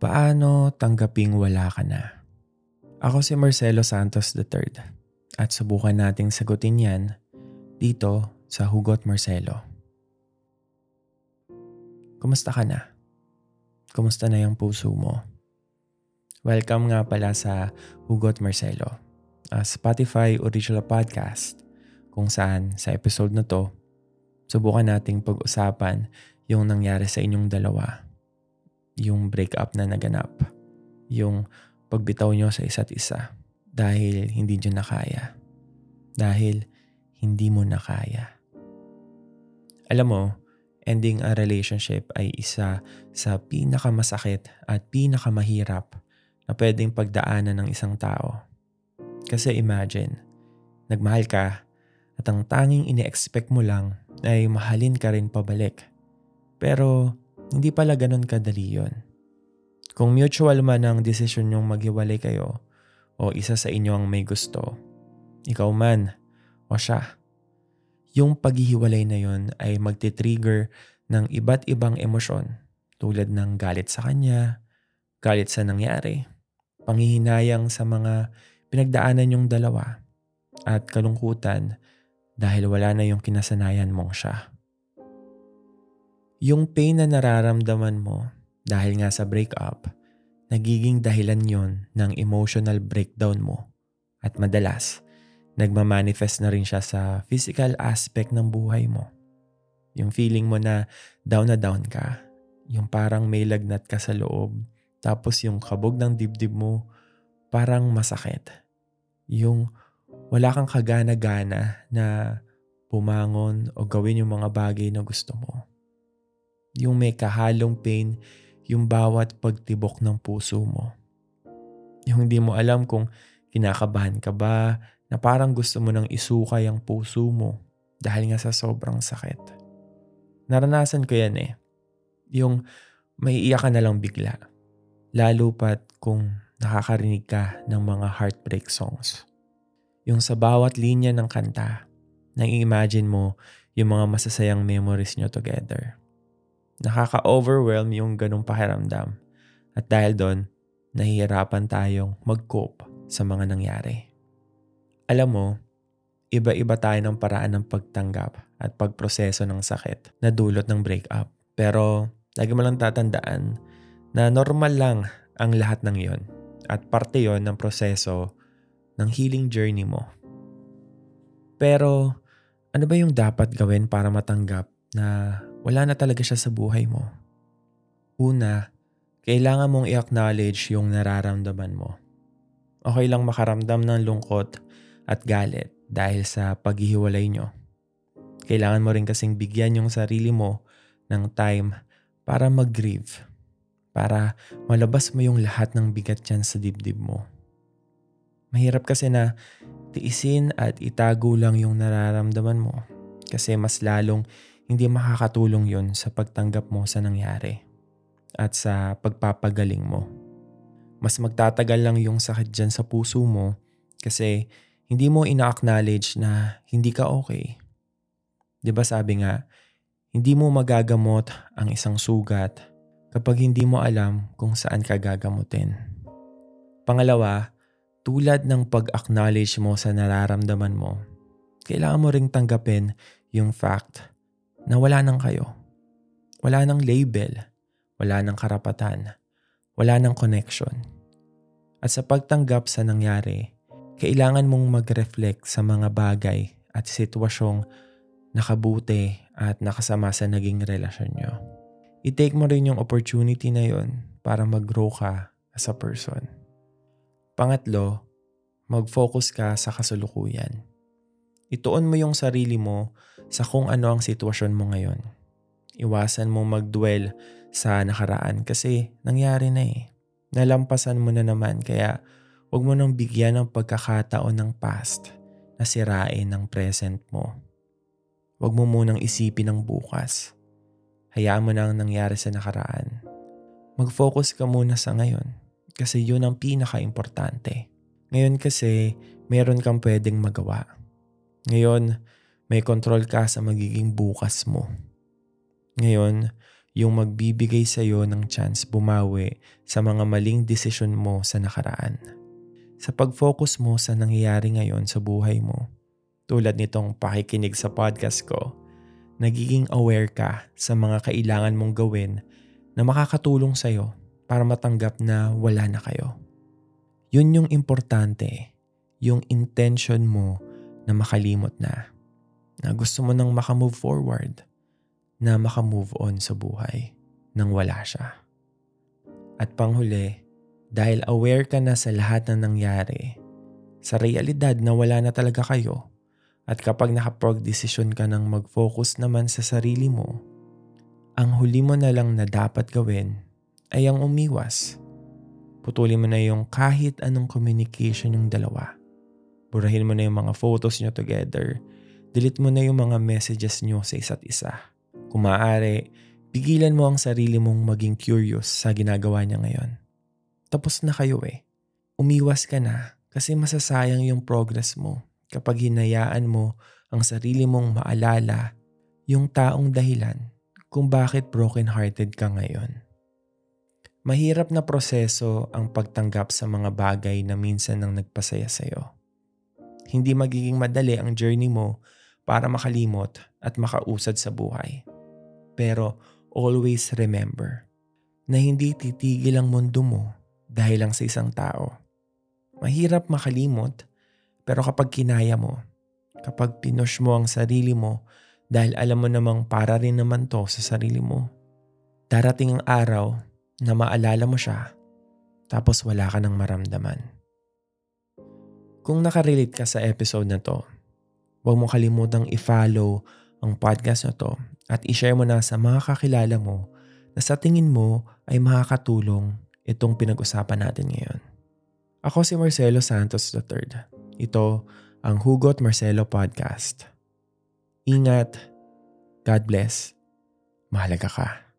Paano tanggaping wala ka na? Ako si Marcelo Santos III at subukan nating sagutin yan dito sa Hugot Marcelo. Kumusta ka na? Kumusta na yung puso mo? Welcome nga pala sa Hugot Marcelo, a Spotify original podcast kung saan sa episode na to, subukan nating pag-usapan yung nangyari sa inyong dalawa yung breakup na naganap. Yung pagbitaw nyo sa isa't isa dahil hindi nyo na kaya. Dahil hindi mo na kaya. Alam mo, ending a relationship ay isa sa pinakamasakit at pinakamahirap na pwedeng pagdaanan ng isang tao. Kasi imagine, nagmahal ka at ang tanging ini-expect mo lang ay mahalin ka rin pabalik. Pero hindi pala ganun kadali yon. Kung mutual man ang desisyon nyong maghiwalay kayo o isa sa inyo ang may gusto, ikaw man o siya, yung paghihiwalay na yon ay magti-trigger ng iba't ibang emosyon tulad ng galit sa kanya, galit sa nangyari, panghihinayang sa mga pinagdaanan yung dalawa, at kalungkutan dahil wala na yung kinasanayan mong siya. Yung pain na nararamdaman mo dahil nga sa breakup, nagiging dahilan yon ng emotional breakdown mo. At madalas, nagmamanifest na rin siya sa physical aspect ng buhay mo. Yung feeling mo na down na down ka, yung parang may lagnat ka sa loob, tapos yung kabog ng dibdib mo parang masakit. Yung wala kang kagana-gana na pumangon o gawin yung mga bagay na gusto mo. Yung may kahalong pain, yung bawat pagtibok ng puso mo. Yung hindi mo alam kung kinakabahan ka ba, na parang gusto mo nang isukay ang puso mo dahil nga sa sobrang sakit. Naranasan ko yan eh. Yung may iyak ka na lang bigla. Lalo pat kung nakakarinig ka ng mga heartbreak songs. Yung sa bawat linya ng kanta, nang imagine mo yung mga masasayang memories nyo together. Nakaka-overwhelm yung ganong pakiramdam. At dahil doon, nahihirapan tayong mag-cope sa mga nangyari. Alam mo, iba-iba tayo ng paraan ng pagtanggap at pagproseso ng sakit na dulot ng breakup. Pero lagi mo lang tatandaan na normal lang ang lahat ng yon at parte yon ng proseso ng healing journey mo. Pero ano ba yung dapat gawin para matanggap na wala na talaga siya sa buhay mo. Una, kailangan mong i-acknowledge yung nararamdaman mo. Okay lang makaramdam ng lungkot at galit dahil sa paghihiwalay nyo. Kailangan mo rin kasing bigyan yung sarili mo ng time para mag-grieve. Para malabas mo yung lahat ng bigat dyan sa dibdib mo. Mahirap kasi na tiisin at itago lang yung nararamdaman mo kasi mas lalong hindi makakatulong yon sa pagtanggap mo sa nangyari at sa pagpapagaling mo. Mas magtatagal lang yung sakit dyan sa puso mo kasi hindi mo ina-acknowledge na hindi ka okay. ba diba sabi nga, hindi mo magagamot ang isang sugat kapag hindi mo alam kung saan ka gagamutin. Pangalawa, tulad ng pag-acknowledge mo sa nararamdaman mo, kailangan mo ring tanggapin yung fact na wala nang kayo. Wala nang label, wala nang karapatan, wala nang connection. At sa pagtanggap sa nangyari, kailangan mong mag-reflect sa mga bagay at sitwasyong nakabuti at nakasama sa naging relasyon nyo. I-take mo rin yung opportunity na yon para mag-grow ka as a person. Pangatlo, mag-focus ka sa kasulukuyan. Ituon mo yung sarili mo sa kung ano ang sitwasyon mo ngayon. Iwasan mo magdwell sa nakaraan kasi nangyari na eh. Nalampasan mo na naman kaya huwag mo nang bigyan ng pagkakataon ng past na sirain ng present mo. Huwag mo munang isipin ang bukas. Hayaan mo na ang nangyari sa nakaraan. Mag-focus ka muna sa ngayon kasi yun ang pinaka-importante. Ngayon kasi meron kang pwedeng magawa. Ngayon, may control ka sa magiging bukas mo. Ngayon, yung magbibigay sa'yo ng chance bumawi sa mga maling desisyon mo sa nakaraan. Sa pag-focus mo sa nangyayari ngayon sa buhay mo, tulad nitong pakikinig sa podcast ko, nagiging aware ka sa mga kailangan mong gawin na makakatulong sa'yo para matanggap na wala na kayo. Yun yung importante, yung intention mo na makalimot na, na gusto mo nang makamove forward, na makamove on sa buhay nang wala siya. At panghuli, dahil aware ka na sa lahat na nangyari, sa realidad na wala na talaga kayo, at kapag nakapag-desisyon ka ng mag-focus naman sa sarili mo, ang huli mo na lang na dapat gawin ay ang umiwas. Putulin mo na yung kahit anong communication yung dalawa. Burahin mo na yung mga photos nyo together. Delete mo na yung mga messages nyo sa isa't isa. Kung maaari, pigilan mo ang sarili mong maging curious sa ginagawa niya ngayon. Tapos na kayo eh. Umiwas ka na kasi masasayang yung progress mo kapag hinayaan mo ang sarili mong maalala yung taong dahilan kung bakit broken-hearted ka ngayon. Mahirap na proseso ang pagtanggap sa mga bagay na minsan nang nagpasaya sa'yo. Hindi magiging madali ang journey mo para makalimot at makausad sa buhay. Pero always remember na hindi titigil ang mundo mo dahil lang sa isang tao. Mahirap makalimot pero kapag kinaya mo, kapag pinush mo ang sarili mo dahil alam mo namang para rin naman to sa sarili mo, darating ang araw na maalala mo siya tapos wala ka nang maramdaman. Kung nakarelate ka sa episode na to, huwag mo kalimutang i-follow ang podcast na to at i-share mo na sa mga kakilala mo na sa tingin mo ay makakatulong itong pinag-usapan natin ngayon. Ako si Marcelo Santos III ito ang Hugot Marcelo Podcast. Ingat. God bless. Mahalaga ka.